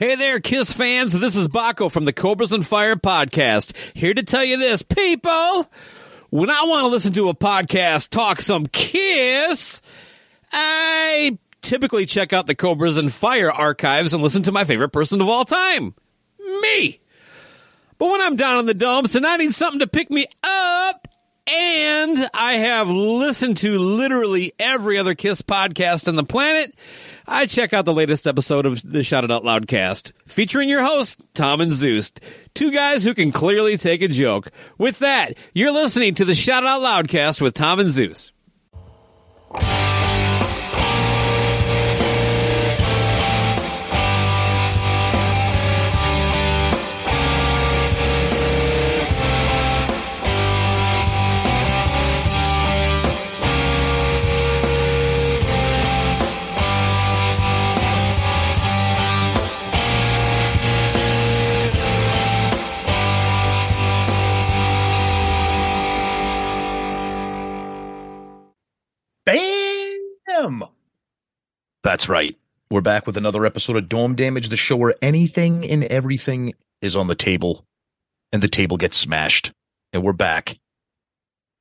Hey there, Kiss fans. This is Baco from the Cobras and Fire podcast. Here to tell you this, people. When I want to listen to a podcast talk some Kiss, I typically check out the Cobras and Fire archives and listen to my favorite person of all time, me. But when I'm down in the dumps and I need something to pick me up, and I have listened to literally every other Kiss podcast on the planet, I check out the latest episode of the Shout It Out Loud cast, featuring your hosts, Tom and Zeus, two guys who can clearly take a joke. With that, you're listening to the Shout It Out Loud cast with Tom and Zeus. Bam! That's right. We're back with another episode of Dorm Damage, the show where anything and everything is on the table and the table gets smashed. And we're back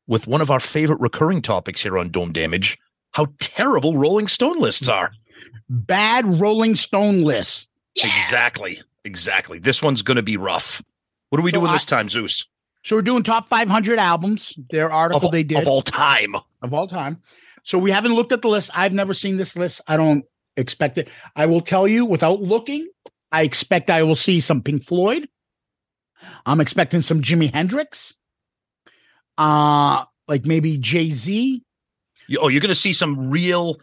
with one of our favorite recurring topics here on Dorm Damage how terrible Rolling Stone lists are. Bad Rolling Stone lists. Exactly. Exactly. This one's going to be rough. What are we So doing I- this time, Zeus? So we're doing top 500 albums. Their article Of, they did of all time. of all time. So we haven't looked at the list. I've never seen this list. I don't expect it. I will tell you without looking, I expect I will see some Pink Floyd. I'm expecting some Jimi Hendrix. Uh like maybe Jay-Z, oh, you're going to see some real.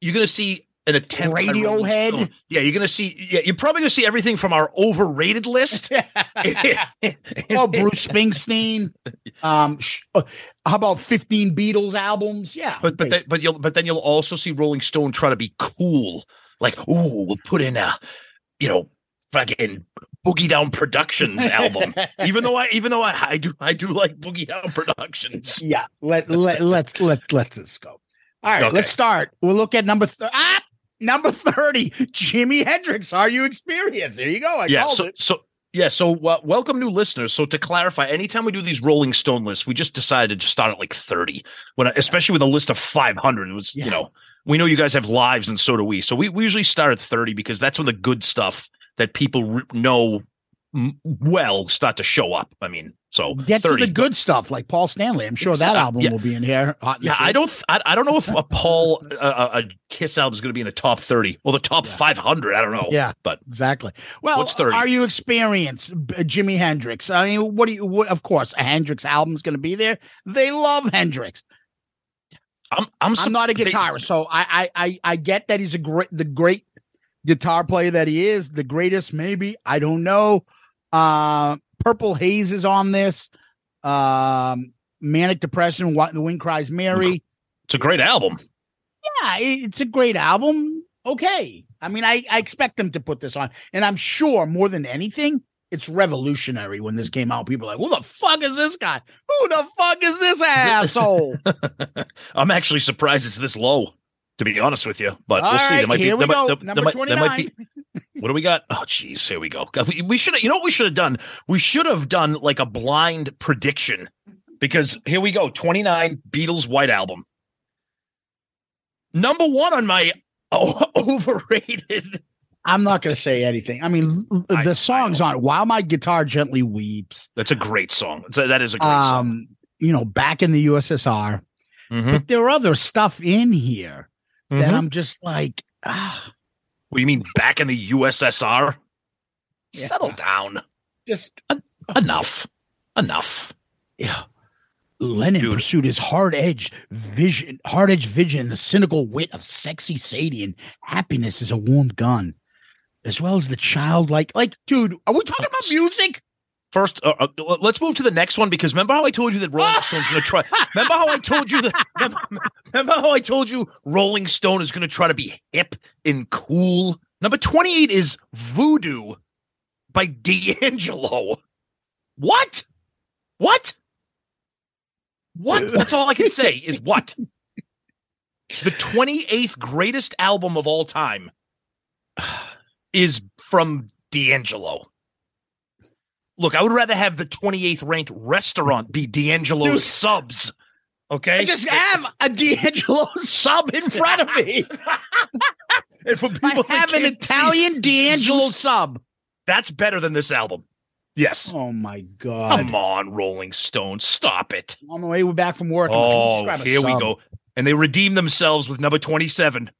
You're going to see an attempt. Radiohead. Yeah, you're going to see. Yeah, you're probably going to see everything from our overrated list. oh Bruce Springsteen. Um sh- uh, how about 15 Beatles albums? Yeah. But but then, but you'll but then you'll also see Rolling Stone try to be cool, like oh, we'll put in a, you know, fucking Boogie Down Productions album. even though I even though I, I do I do like Boogie Down Productions. yeah let, let let's let let this go all right Okay. let's start we'll look at number th- ah, number 30 jimi hendrix are you experienced there you go i yeah. called So it so yeah. So uh, welcome new listeners. So to clarify, anytime we do these Rolling Stone lists, we just decided to start at like thirty. When especially with a list of five hundred, it was Yeah. you know we know you guys have lives and so do we. So we, we usually start at thirty because that's when the good stuff that people re- know well start to show up. I mean, so get 30, to the good stuff like paul stanley i'm sure that album Yeah. will be in here Hot Yeah, I don't. I, I don't know if a Paul uh, a Kiss album is going to be in the top thirty or the top Yeah. five hundred. I don't know. yeah but exactly well What's 30? are you experienced jimi hendrix i mean what do you what, of course a hendrix album is going to be there they love hendrix I'm I'm, I'm not a they- guitarist, so I, I I I get that he's a great the great guitar player that he is, the greatest maybe. I don't know. Uh Purple Haze is on this. Um Manic Depression, What the Wind Cries Mary. It's a great album. Yeah, it's a great album. Okay. I mean, I, I expect them to put this on. And I'm sure more than anything, it's revolutionary when this came out. People are like, who the fuck is this guy? Who the fuck is this asshole? I'm actually surprised it's this low. To be honest with you, but All we'll see. right, There might be. there might- go. there- there Number might- there might 29. be- What do we got? Oh, geez, here we go. We- should. You know what we should have done? We should have done like a blind prediction because here we go. 29 Beatles White Album. Number one on my oh, overrated I'm not going to say anything. I mean, I- the songs on "While My Guitar Gently Weeps," That's a great song. So that is a great song. um, you know, "Back in the USSR," Mhm. but there are other stuff in here that Mhm. I'm just like, ah, What you mean back in the USSR? Yeah. Settle down. just Enough. Enough. yeah. Lennon Dude. pursued his hard-edged vision, hard-edged vision, the cynical wit of sexy Sadie, and happiness is a warm gun, as well as the childlike. Like, dude, are we talking about music? First, uh, uh, let's move to the next one because remember how I told you that Rolling Stone's going to try. Remember how I told you that. Remember, remember how I told you Rolling Stone is going to try to be hip and cool. Number twenty-eight is Voodoo by D'Angelo. What? What? What? That's all I can say is what. The twenty-eighth greatest album of all time is from D'Angelo. Look, I would rather have the 28th ranked restaurant be D'Angelo's Dude. subs. Okay. I just have a D'Angelo sub in front of me. and for people I have an can't see, Italian D'Angelo sub. that's better than this album. Yes. Oh my god! Come on, Rolling Stone. Stop it. On the way we're back from work. Oh, here we go. And they redeemed themselves with number 27,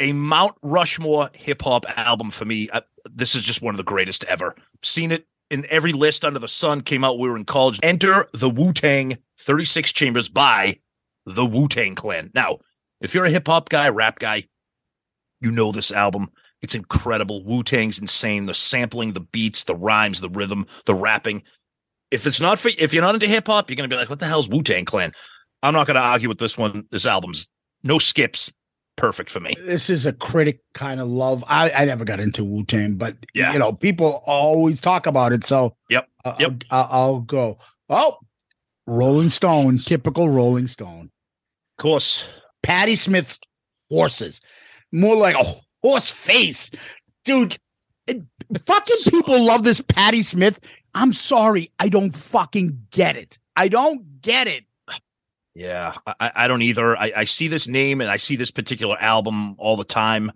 a Mount Rushmore hip hop album for me. I, this is just one of the greatest ever. Seen it in every list under the sun. Came out we were in college. Enter the Wu Tang 36 Chambers by the Wu Tang Clan. Now, if you're a hip hop guy, rap guy, you know this album. It's incredible. Wu Tang's insane. The sampling, the beats, the rhymes, the rhythm, the rapping. If it's not for if you're not into hip hop, you're gonna be like, "What the hell's Wu Tang Clan?" I'm not to argue with this one. This album's no skips, perfect for me. This is a critic kind of love. I, I never got into Wu Tang, but Yeah. you know, people always talk about it. So Yep. I'll, Yep. I'll, I'll go. Oh, Rolling Stone, typical Rolling Stone. Of course, Patti Smith horses, more like a horse face, dude. it- fucking people love this Patti Smith. I'm sorry, I don't fucking get it. I don't get it. Yeah, I- I, I don't either. I, I see this name and I see this particular album all the time.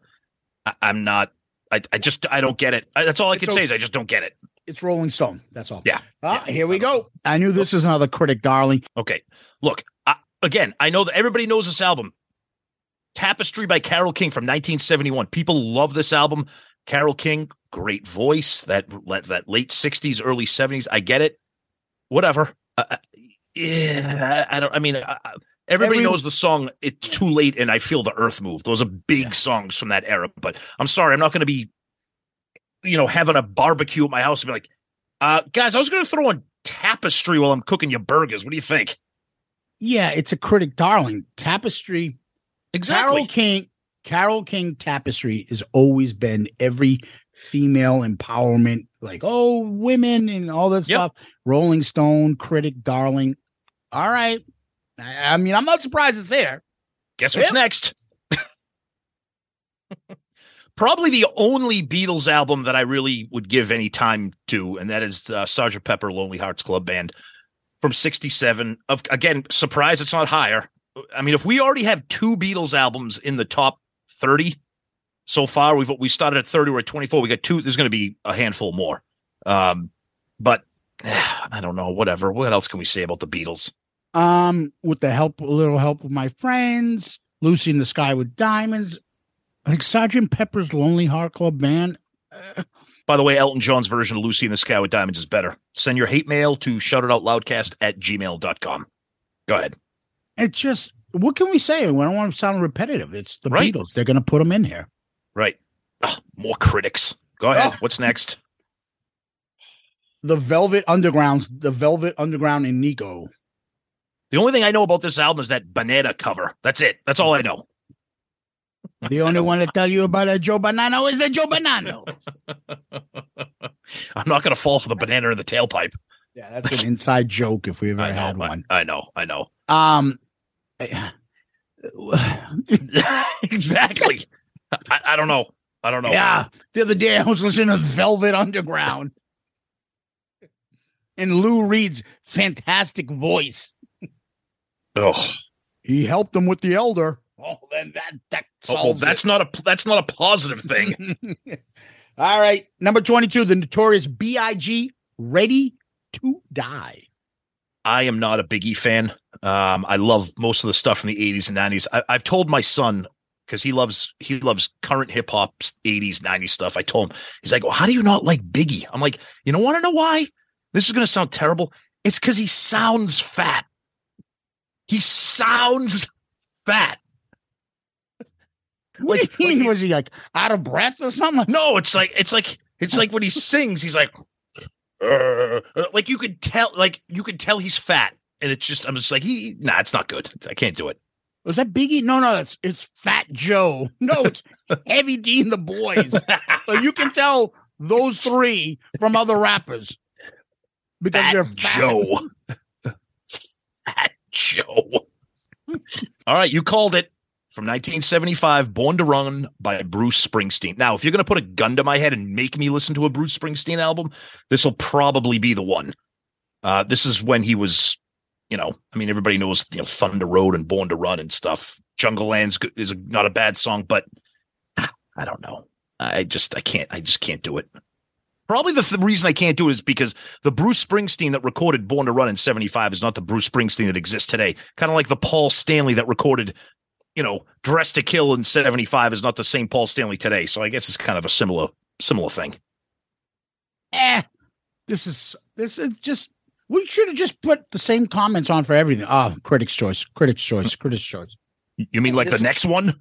I, I'm not. I, I just I don't get it. I, that's all I can It's say is I just don't get it. It's Rolling Stone. That's all. Yeah, Ah, yeah. here we go. I knew this is another critic, darling. Okay, look I, again. I know that everybody knows this album, Tapestry by Carole King from 1971. People love this album. Carole King, great voice. That that, that late 60s, early 70s. I get it. Whatever. I, I- yeah, I don't. I mean, I, everybody Every- knows the song. It's too late, and I feel the earth move. Those are big songs from that era. But I'm sorry, I'm not going to be, you know, having a barbecue at my house and be like, uh, guys, I was going to throw on Tapestry while I'm cooking your burgers. What do you think? Yeah, it's a critic, darling. Tapestry. Exactly. Carole King. Carole King Tapestry has always been every female empowerment, like oh women and all that Yep. stuff. Rolling Stone, critic, darling. All right. I, I mean, I'm not surprised it's there. Guess what's Yep. next? Probably the only Beatles album that I really would give any time to, and that is uh, Sgt. Pepper Lonely Hearts Club Band from 67. Of again, surprise it's not higher. I mean, if we already have two Beatles albums in the top 30 so far, we've we started at 30, we're at 24. We got two, there's going to be a handful more. Um, but I don't know, whatever. What else can we say about the Beatles? Um, with the help, a little help of my friends, Lucy in the Sky with Diamonds, like Sergeant Pepper's Lonely Heart Club Band. Uh, By the way, Elton John's version of Lucy in the Sky with Diamonds is better. Send your hate mail to shoutitoutloudcast at gmail.com. Go ahead. it's just what can we say? We don't want to sound repetitive. It's the Right. Beatles. They're going to put them in here. Right. Ah, more critics. Go ahead. Oh. What's next? The Velvet Underground's the Velvet Underground and Nico. The only thing I know about this album is that banana cover. That's it. That's all I know. The only one to tell you about a Joe Banano is a Joe Banano. I'm not going to fall for the banana in the tailpipe. yeah, that's an inside joke if we ever I had know. I, one. I know. I know. Um, exactly. I, I don't know. I don't know. yeah. The other day I was listening to Velvet Underground, and Lou Reed's fantastic voice. Oh, He helped him with the elder. Oh, then that that solves Oh, well, that's it. not a that's not a positive thing. All right, number twenty-two, the notorious B.I.G. Ready to Die. I am not a Biggie fan. Um, I love most of the stuff from the 80s and 90s. I, I've told my son because he loves he loves current hip hop 80s 90s stuff. I told him he's like, "Well, how do you not like Biggie?" I'm like, "You know, want to know why? This is going to sound terrible. It's because he sounds fat. He sounds fat. What Like- do you mean? like- was he like out of breath or something? No, it's like it's like it's like when he sings, he's like, "Uh," like you could tell, like you could tell he's fat, and it's just I'm just like he, nah, it's not good. I can't do it. Was that Biggie? No, no, it's it's Fat Joe. No, it's Heavy D and the Boys. So you can tell those three from other rappers because Fat they're fat. Joe. Fat Joe. All right, you called it. From 1975, Born to Run by Bruce Springsteen. Now, if you're going to put a gun to my head and make me listen to a Bruce Springsteen album, this will probably be the one. Uh, this is when he was, you know, I mean, everybody knows, you know, Thunder Road and Born to Run and stuff. Jungleland's is a, not a bad song, but ah, I don't know. I just, I can't, I just can't do it. Probably the th- reason I can't do it is because the Bruce Springsteen that recorded Born to Run in 75 is not the Bruce Springsteen that exists today. Kind of like the Paul Stanley that recorded, you know, Dress to Kill in 75 is not the same Paul Stanley today. So I guess it's kind of a similar similar thing. Eh, this is this is just. We should have just put the same comments on for everything. Oh, critics' choice, critics' choice, critics' choice. You mean like the next one?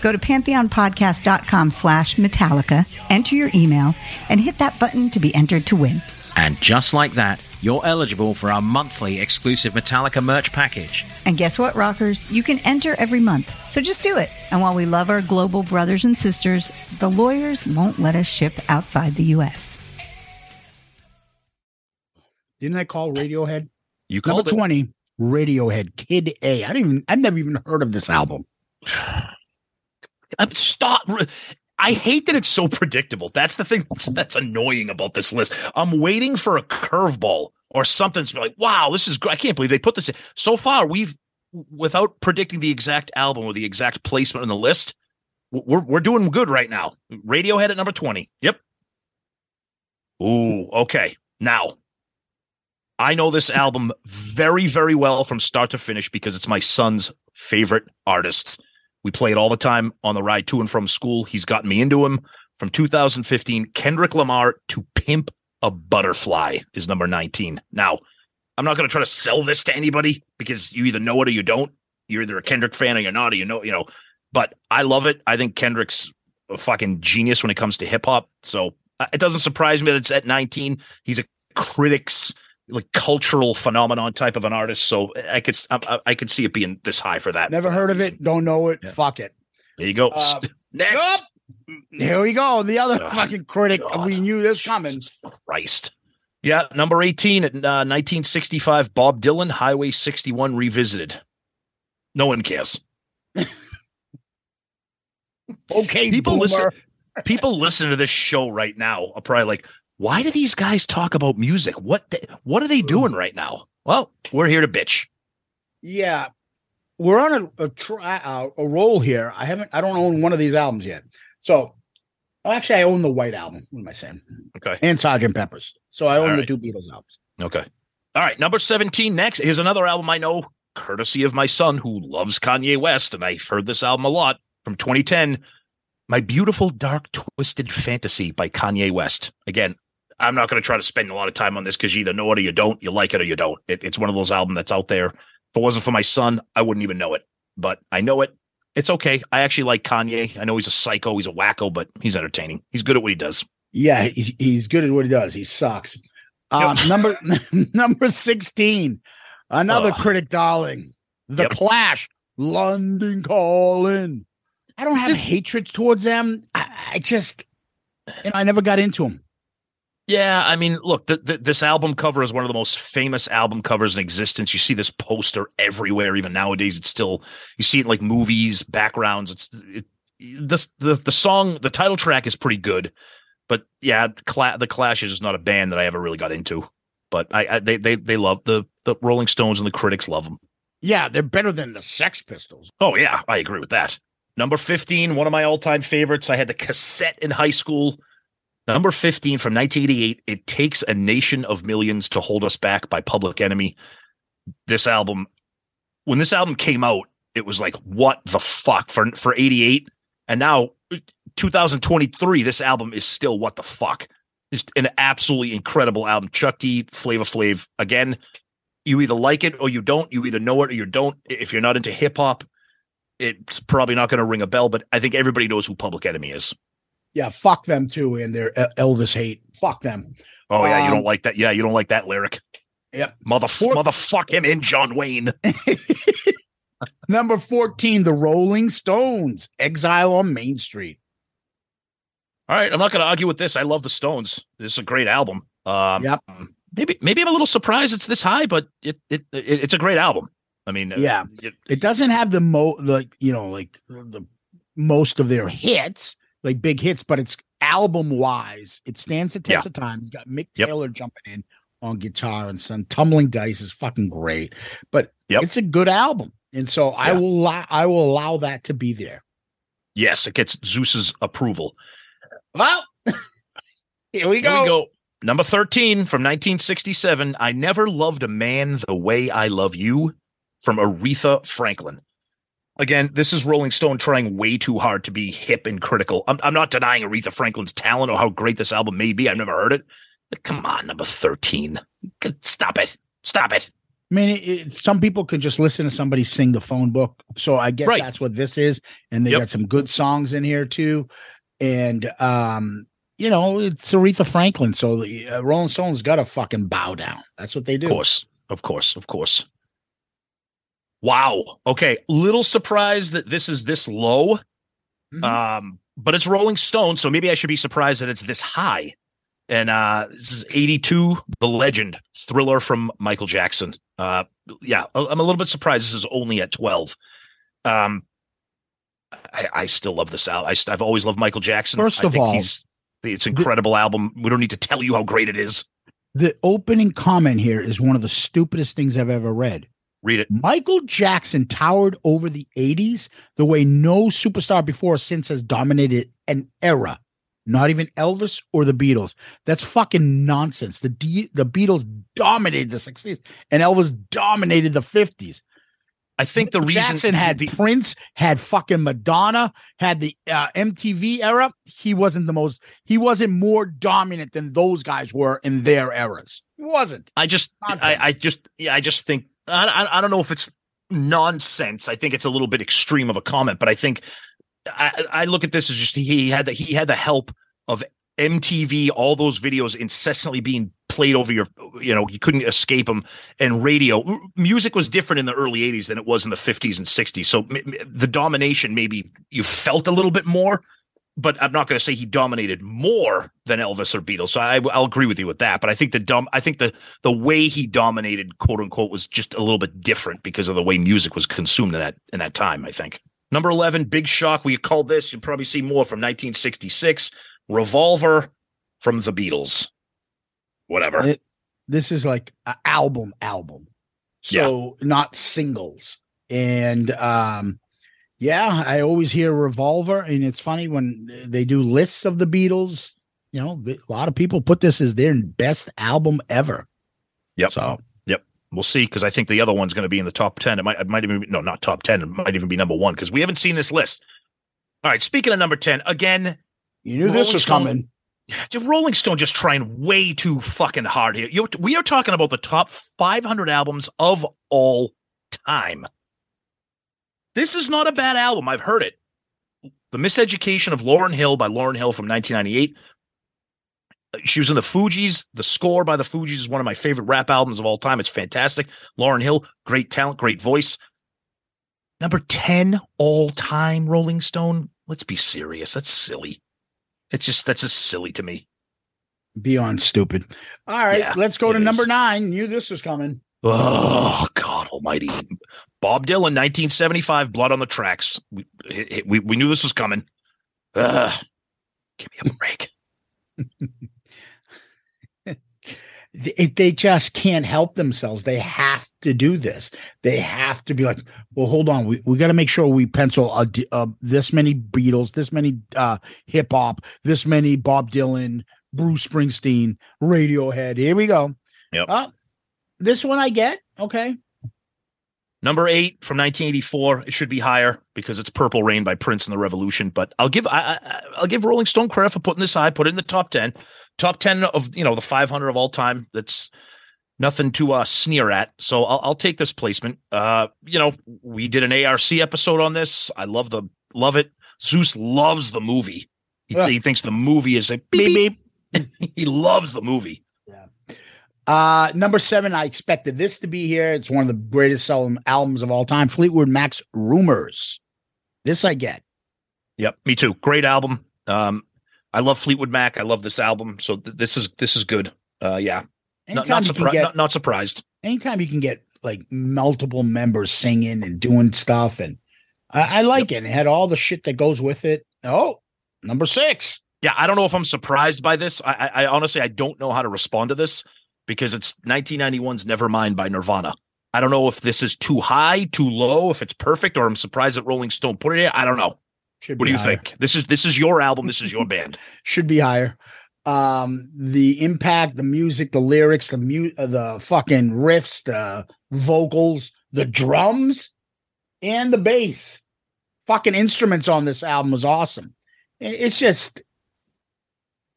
Go to pantheonpodcast.com slash Metallica, enter your email, and hit that button to be entered to win. And just like that, you're eligible for our monthly exclusive Metallica merch package. And guess what, rockers? You can enter every month. So just do it. And while we love our global brothers and sisters, the lawyers won't let us ship outside the U.S. Didn't I call Radiohead? You Number called it. twenty, Radiohead, Kid A. I didn't even. I've never even heard of this album. I'm stop. I hate that it's so predictable. That's the thing that's, that's annoying about this list. I'm waiting for a curveball or something to be like, wow, this is great. I can't believe they put this in. So far, we've, without predicting the exact album or the exact placement on the list, we're, we're doing good right now. Radiohead at number 20. Yep. Ooh, okay. Now, I know this album very, very well from start to finish because it's my son's favorite artist. We play it all the time on the ride to and from school. He's gotten me into him from 2015, Kendrick Lamar to Pimp a butterfly is number 19. Now, I'm not going to try to sell this to anybody because you either know it or you don't. You're either a Kendrick fan or you're not, or you know, you know. But I love it. I think Kendrick's a fucking genius when it comes to hip hop. So uh, it doesn't surprise me that it's at 19. He's a critics like cultural phenomenon type of an artist. So I could I, I could see it being this high for that. Never for heard that of reason. it. Don't know it. Yeah. Fuck it. There you go. Uh, Next. Here we go. The other Oh, fucking critic. God. We knew this coming. Jesus Christ. Yeah, number 18 at uh, 1965, Bob Dylan, Highway 61 Revisited. No one cares. Okay, People boomer. listen people listening to this show right now are probably like, why do these guys talk about music? What the, what are they doing right now? Well, we're here to bitch. Yeah, we're on a a, try, uh, a roll here. I haven't. I don't own one of these albums yet. So, actually, I own the White Album. What am I saying? Okay. And Sergeant Pepper's. So I own All the two Beatles albums. Okay. All right. Number 17 next. Here's another album I know, courtesy of my son who loves Kanye West. And I've heard this album a lot from 2010. My Beautiful Dark Twisted Fantasy by Kanye West. Again, I'm not going to try to spend a lot of time on this because you either know it or you don't. You like it or you don't. It, it's one of those albums that's out there. If it wasn't for my son, I wouldn't even know it. But I know it. It's okay. I actually like Kanye. I know he's a psycho, he's a wacko, but he's entertaining. He's good at what he does. Yeah, he's, he's good at what he does. He sucks. Um, number number sixteen, another Ugh. critic darling, The Yep. Clash, London Calling. I don't have hatred towards them. I, I just, you know, I never got into them. Yeah, I mean, look, th- th- this album cover is one of the most famous album covers in existence. You see this poster everywhere, even nowadays. It's still you see it in like movies, backgrounds. It's it, this the the song, the title track is pretty good, but yeah, Cla- the Clash is just not a band that I ever really got into. But I, I they they they love the the Rolling Stones and the critics love them. Yeah, they're better than the Sex Pistols. Oh yeah, I agree with that. Number 15, one of my all-time favorites. I had the cassette in high school. Number 15 from 1988, It Takes a Nation of Millions to Hold Us Back by Public Enemy. This album, when this album came out, it was like, what the fuck for for 88? And now 2023, this album is still what the fuck. It's an absolutely incredible album. Chuck D, Flavor Flav. Again, you either like it or you don't. You either know it or you don't. If you're not into hip hop, it's probably not going to ring a bell, but I think everybody knows who Public Enemy is. Yeah, fuck them too, and their Elvis hate. Fuck them. Oh yeah, you Um, don't like that. Yeah, you don't like that lyric. Yep. Mother Four- motherfuck him in John Wayne. Number fourteen, The Rolling Stones, Exile on Main Street. All right, I'm not going to argue with this. I love the Stones. This is a great album. Um, Yep. Maybe maybe I'm a little surprised it's this high, but it it, it it's a great album. I mean, uh, Yeah. it- It doesn't have the mo like you know like the most of their hits, like big hits, but it's album wise, it stands the test Yeah. of time. You got Mick Yep. Taylor jumping in on guitar and some tumbling dice is fucking great, but Yep. it's a good album, and so I will allow, I will allow that to be there. yes, it gets Zeus's approval. Well, here we Here go. we go. Number 13 from 1967. I never loved a man the way I love you from Aretha Franklin. Again, this is Rolling Stone trying way too hard to be hip and critical. I'm, I'm not denying Aretha Franklin's talent or how great this album may be. I've never heard it. But come on, number 13. Stop it. Stop it. I mean, it, it- some people could just listen to somebody sing the phone book. So I guess Right. that's what this is. And they Yep. got some good songs in here too. And, um, you know, it's Aretha Franklin. So the uh, Rolling Stones got to fucking bow down. That's what they do. Of course. Of course. Of course. Wow. Okay. Little surprised that this is this low. Mhm. Um, but it's Rolling Stone, so maybe I should be surprised that it's this high. And uh this is 82, The Legend, thriller from Michael Jackson. Uh yeah, I'm a little bit surprised this is only at 12. Um I, I still love this album. I, st- I've always loved Michael Jackson. First I of think all, he's it's an incredible album. We don't need to tell you how great it is. The opening comment here is one of the stupidest things I've ever read. Read it. Michael Jackson towered over the 80s the way no superstar before or since has dominated an era. Not even Elvis or the Beatles. That's fucking nonsense. The D- the Beatles dominated the 60s and Elvis dominated the 50s. I think the reason Jackson had the, Prince, had fucking Madonna, had the uh, MTV era. He wasn't the most. He wasn't more dominant than those guys were in their eras. He wasn't. I just, I, Nonsense. I just, yeah, I just think I, I, I don't know if it's nonsense. I think it's a little bit extreme of a comment, but I think I, I look at this as just he had the he had the help of MTV, all those videos incessantly being played over your, you know, you couldn't escape them. And radio, music was different in the early 80s than it was in the 50s and 60s. So m- m- the domination, maybe you felt a little bit more, but I'm not going to say he dominated more than Elvis or Beatles. So I, I'll agree with you with that. But I think the dumb, I think the the way he dominated, quote unquote, was just a little bit different because of the way music was consumed in that in that time. I think. Number 11, Big Shock. We called this. You'll probably see more from 1966. Revolver from the Beatles. Whatever. It- this is like an album album so not singles and um yeah i always hear revolver and it's funny when they do lists of the beatles you know a lot of people put this as their best album ever Yep. so yep. We'll see because I think the other one's going to be in the top 10. It might, it might even be, no, not top 10. It might even be number one because we haven't seen this list. All right. Speaking of number 10, again, you knew this was Stone- coming Rolling Stone just trying way too fucking hard here. You, we are talking about the top 500 albums of all time. This is not a bad album. I've heard it. The Miseducation of Lauryn Hill by Lauryn Hill from 1998. Uh, she was in the Fugees. The score by the Fugees is one of my favorite rap albums of all time. It's fantastic. Lauryn Hill, great talent, great voice. Number 10 all time Rolling Stone. Let's be serious. That's silly. It's just, that's just silly to me. beyond stupid all right Yeah, let's go to number nine knew this was coming Oh God Almighty! Bob Dylan, 1975, Blood on the Tracks. We we, we knew this was coming. Ugh. give me a break. If they just can't help themselves. They have to do this. They have to be like, well, hold on. We, we got to make sure we pencil a, uh, this many Beatles, this many uh, hip hop, this many Bob Dylan, Bruce Springsteen, Radiohead. Here we go. Yep. Uh, this one I get. Okay. Number eight from 1984. It should be higher because it's "Purple Rain" by Prince and the Revolution. But I'll give I, I, I'll give Rolling Stone credit for putting this high. Put it in the top ten, top ten of you know the 500 of all time. That's nothing to uh, sneer at. So I'll, I'll take this placement. Uh, you know, we did an ARC episode on this. I love the love it. Zeus loves the movie. He, he thinks the movie is a beep, beep. beep. he loves the movie. Uh, number seven, I expected this to be here. It's one of the greatest selling albums of all time. Fleetwood Mac's Rumors. This I get. Yep, me too. Great album. Um, I love Fleetwood Mac. I love this album. So th- this is this is good. Uh, yeah, not not, surpri- get- not not surprised. anytime you can get like multiple members singing and doing stuff, and I, I like it. It had all the shit that goes with it. Oh, number six. Yeah, I don't know if I'm surprised by this. I, I, I honestly I don't know how to respond to this because it's 1991's Nevermind by Nirvana. I don't know if this is too high, too low, if it's perfect, or I'm surprised that Rolling Stone put it here. I don't know. Should What do you higher. think? This is this is your album. This is your band. Should be higher. Um, the impact, the music, the lyrics, the mu- uh, the fucking riffs, the vocals, the drums, and the bass. Fucking instruments on this album was awesome. It's just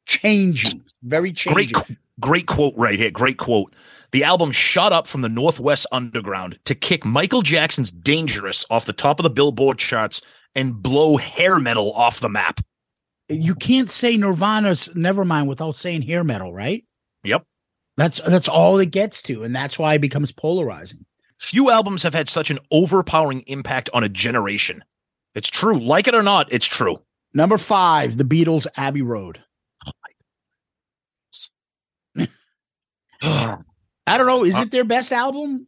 changing, very changing. Great, great quote right here. Great quote. The album shot up from the Northwest Underground to kick Michael Jackson's Dangerous off the top of the Billboard charts and blow hair metal off the map. you can't say Nirvana's Nevermind without saying hair metal, right? Yep. That's that's all it gets to, and that's why it becomes polarizing. Few albums have had such an overpowering impact on a generation. It's true. Like it or not, it's true. Number five, the Beatles, Abbey Road. I don't know. Is Uh, it their best album?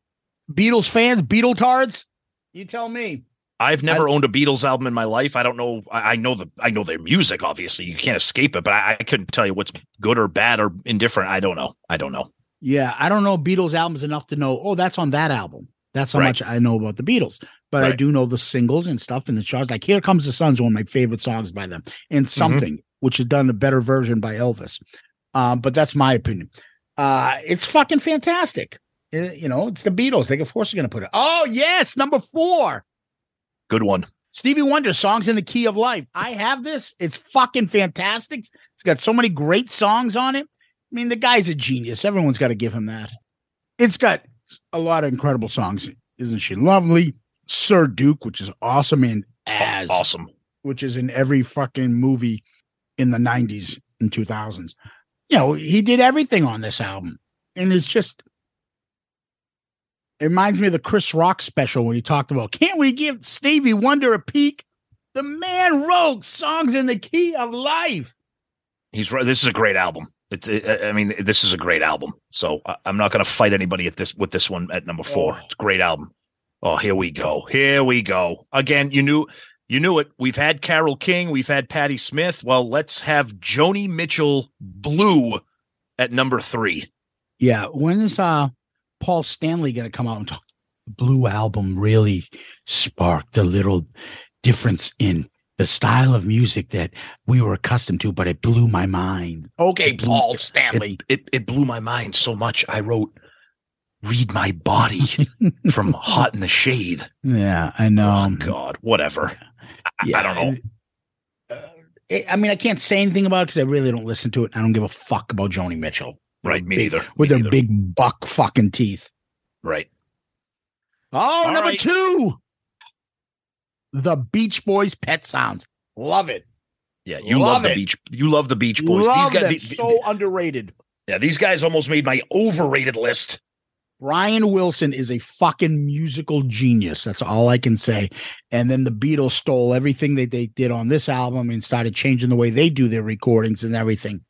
Beatles fans, Beatle tards? You tell me. I've never owned a Beatles album in my life. I don't know. I, I know the I know their music. Obviously, you can't escape it. But I, I couldn't tell you what's good or bad or indifferent. I don't know. I don't know. Yeah, I don't know Beatles albums enough to know. Oh, that's on that album. That's how Right. much I know about the Beatles. But I do know the singles and stuff and the charts. Like "Here Comes the Sun's one of my favorite songs by them, Mm-hmm. and "Something," which is done a better version by Elvis. Um, but that's my opinion. Uh, it's fucking fantastic. Eh, You know, it's the Beatles. They of course are going to put it. Oh yes, number four. Good one. Stevie Wonder, Songs in the Key of Life. I have this. It's fucking fantastic. It's got so many great songs on it. I mean, the guy's a genius. Everyone's got to give him that. It's got a lot of incredible songs. Isn't she lovely? Sir Duke, which is awesome, and as Awesome. which is in every fucking movie in the 90s and 2000s. You know, he did everything on this album. And it's just, it reminds me of the Chris Rock special when he talked about, can't we give Stevie Wonder a peek? The man wrote songs in the key of life. He's right. This is a great album. It's. It, I mean, this is a great album. So I, I'm not going to fight anybody at this with this one at number four. Oh. It's a great album. Oh, here we go. Here we go. Again, you knew. You knew it. We've had Carole King. We've had Patti Smith. Well, let's have Joni Mitchell Blue at number three. Yeah. When is uh Paul Stanley going to come out and talk? The Blue album really sparked a little difference in the style of music that we were accustomed to, but it blew my mind. Okay, blew- Paul Stanley. It, it it blew my mind so much. I wrote, "Read my body" from Hot in the Shade. Yeah, I know. oh God, whatever. I, I don't know. Uh, it- I mean, I can't say anything about it because I really don't listen to it. I don't give a fuck about Joni Mitchell. Right, me Big- neither. With Me their neither. big buck fucking teeth. right. Oh, All number right. two. The Beach Boys Pet Sounds. Love it. Yeah, you Love love, the beach. You love the Beach Boys. Love these guys, the- so underrated. yeah, these guys almost made my overrated list. Brian Wilson is a fucking musical genius. That's all I can say. And then the Beatles stole everything that they did on this album and started changing the way they do their recordings and everything.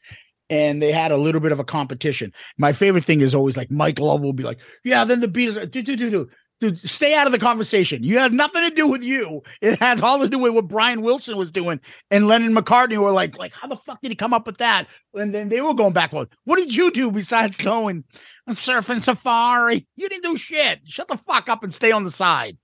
And they had a little bit of a competition. My favorite thing is always like Mike Love will be like, "Yeah, then the Beatles." Do, do, do, do. Dude, stay out of the conversation. You have nothing to do with you. It has all to do with what Brian Wilson was doing and Lennon McCartney were like, like, how the fuck did he come up with that? And then they were going back, what did you do besides going and surfing safari? You didn't do shit. Shut the fuck up and stay on the side.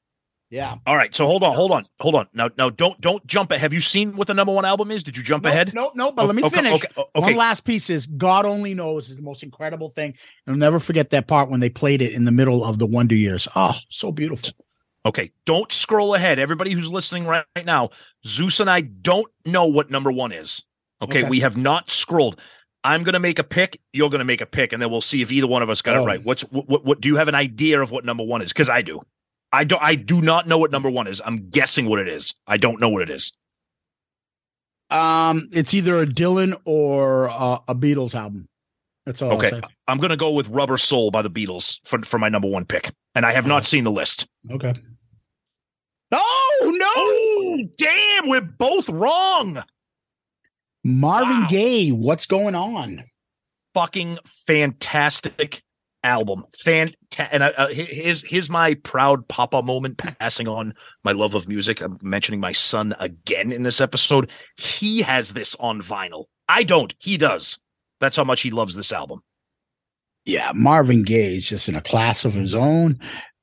Yeah. All right, so hold on, hold on, hold on. Now, now, don't don't jump. Have you seen what the number one album is? Did you jump Nope, ahead? Nope, nope. But let me Okay, finish. Okay, okay. One last piece is God Only Knows is the most incredible thing. I'll never forget that part when they played it in the middle of the Wonder Years. Oh, so beautiful. Okay, don't scroll ahead. Everybody who's listening right, right now, Zeus and I don't know what number one is. Okay, Okay. we have not scrolled. I'm going to make a pick. You're going to make a pick, and then we'll see if either one of us got Oh. it right. What's what, what? What do you have an idea of what number one is? Because I do. I don't. I do not know what number one is. I'm guessing what it is. I don't know what it is. Um, it's either a Dylan or uh, a Beatles album. That's all. Okay. I'm going to go with "Rubber Soul" by the Beatles for for my number one pick, and I have not seen the list. Okay. Oh no! Oh, damn! We're both wrong. Marvin Wow. Gaye, what's going on? fucking fantastic album. Fanta- and uh, uh, here's here's my proud papa moment passing on my love of music. I'm mentioning my son again in this episode. He has this on vinyl. I don't. He does. That's how much he loves this album. Yeah, Marvin Gaye is just in a class of his own.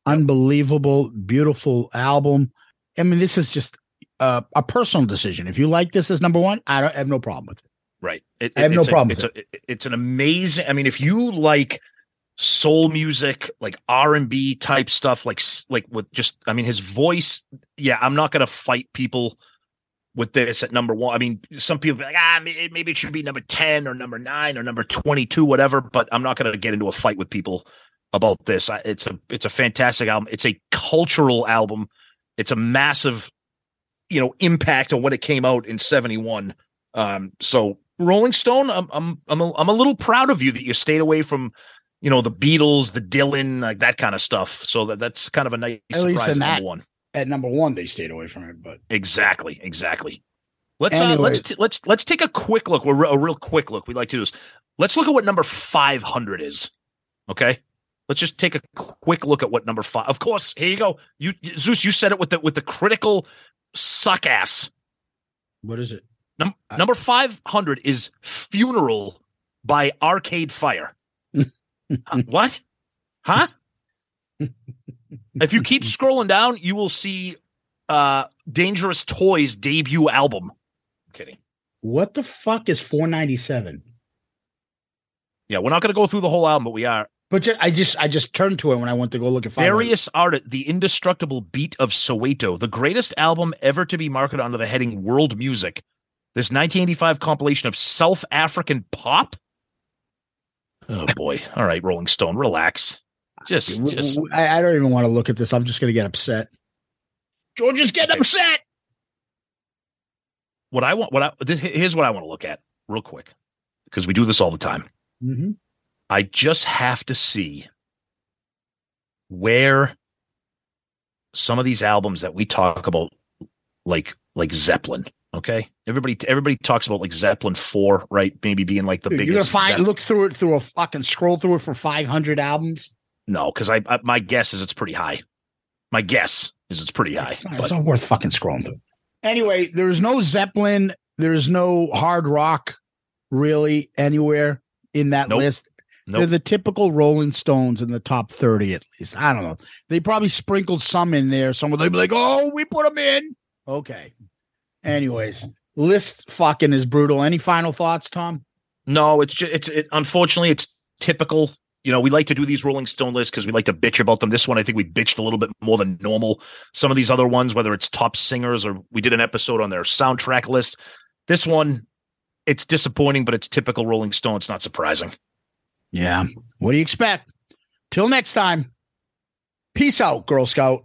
Unbelievable, beautiful album. I mean, this is just uh, a personal decision. If you like this as number one, I, don't, I have no problem with it. Right. It, I have no a- problem it's a, it- it's an amazing. I mean, if you like soul music, like R and B type stuff, like like with just, I mean, his voice. Yeah, I'm not gonna fight people with this at number one. I mean, some people be like, ah, maybe it should be number ten or number nine or number twenty two, whatever. But I'm not gonna get into a fight with people about this. It's a it's a fantastic album. It's a cultural album. It's a massive, you know, impact on when it came out in '71. Um, so Rolling Stone, I'm I'm I'm a, I'm a little proud of you that you stayed away from, you know, the Beatles, the Dylan, like that kind of stuff. So that that's kind of a nice At least surprise. in at that. number one. At number one, they stayed away from it, but Exactly, exactly. Let's uh, let's t- let's let's take a quick look. We're re- a real quick look. We like to do this. Let's look at what number five hundred is. Okay, let's just take a quick look at what number five. Of course, here you go. You Zeus, you said it with the with the critical suck ass. what is it? Num- I- number 500 is Funeral by Arcade Fire. What? Huh? if you keep scrolling down, you will see uh Dangerous Toys debut album. I'm kidding. What the fuck is 497? Yeah, we're not going to go through the whole album, but we are. But I just I just turned to it when I went to go look at 500. Various art, the indestructible beat of Soweto, the greatest album ever to be marketed under the heading world music. This 1985 compilation of South African pop. Oh boy! All right, Rolling Stone, relax. Just, W- just—I don't even want to look at this. I'm just going to get upset. George is getting Okay. upset. what I want. What I this, here's what I want to look at real quick because we do this all the time. Mm-hmm. I just have to see where some of these albums that we talk about, like like Zeppelin. Okay, everybody everybody talks about like Zeppelin four, right? Maybe being like the Dude, you're gonna biggest. find Zepp- look through it through a fucking scroll through it for 500 albums. no, because I, I my guess is it's pretty high. My guess is it's pretty high. It's But not worth fucking scrolling through. Anyway, there's no Zeppelin. There's no hard rock really anywhere in that Nope. list. They're the typical Rolling Stones in the top 30 at least. I don't know. They probably sprinkled some in there. Someone they'd be like, oh, we put them in. Okay. Anyways, list fucking is brutal. Any final thoughts, Tom? No, it's just it's it, unfortunately it's typical. You know, we like to do these Rolling Stone lists because we like to bitch about them. This one, I think we bitched a little bit more than normal. Some of these other ones, whether it's top singers or we did an episode on their soundtrack list. This one, it's disappointing, but it's typical Rolling Stone. It's not surprising. Yeah. What do you expect? Till next time. Peace out, Girl Scout.